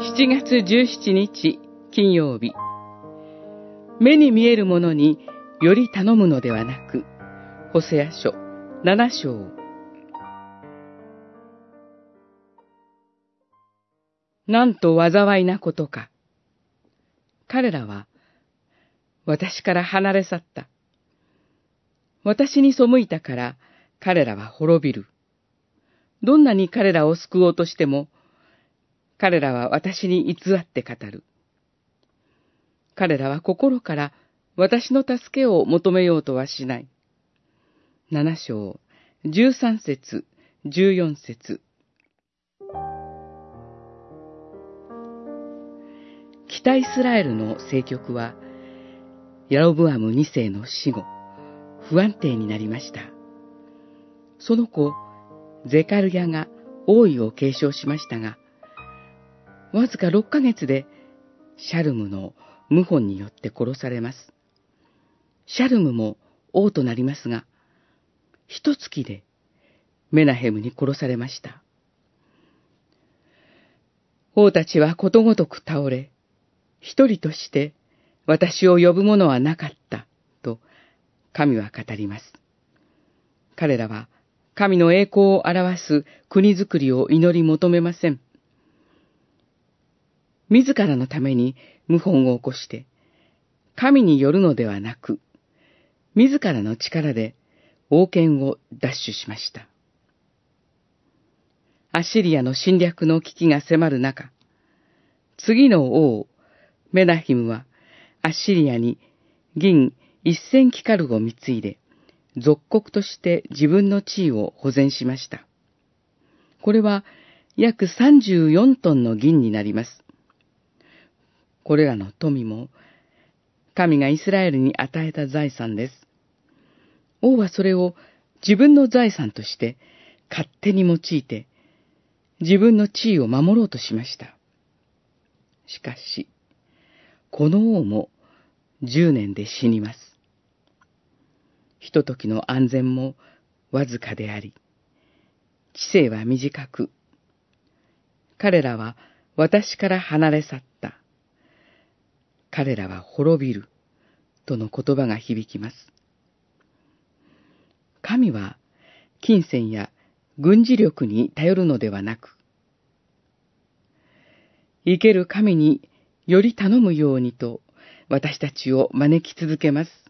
7月17日金曜日目に見えるものにより頼むのではなく、ホセア書7章なんと災いなことか。彼らは私から離れ去った。私に背いたから彼らは滅びる。どんなに彼らを救おうとしても、彼らは私に偽って語る。彼らは心から私の助けを求めようとはしない。七章、十三節、十四節。北イスラエルの政局は、ヤロブアム二世の死後、不安定になりました。その子、ゼカルヤが王位を継承しましたが、わずか6ヶ月で、シャルムの謀反によって殺されます。シャルムも王となりますが、一月でメナヘムに殺されました。王たちはことごとく倒れ、一人として私を呼ぶ者はなかった、と神は語ります。彼らは神の栄光を表す国づくりを祈り求めません。自らのために謀反を起こして、神によるのではなく、自らの力で王権を奪取しました。アッシリアの侵略の危機が迫る中、次の王、メナヒムは、アッシリアに銀一千キカルを貢いで、属国として自分の地位を保全しました。これは約34トンの銀になります。これらの富も、神がイスラエルに与えた財産です。王はそれを自分の財産として勝手に用いて、自分の地位を守ろうとしました。しかし、この王も10年で死にます。ひとときの安全もわずかであり、知性は短く、彼らは私から離れ去った。彼らは滅びる。との言葉が響きます。神は金銭や軍事力に頼るのではなく、生ける神により頼むようにと私たちを招き続けます。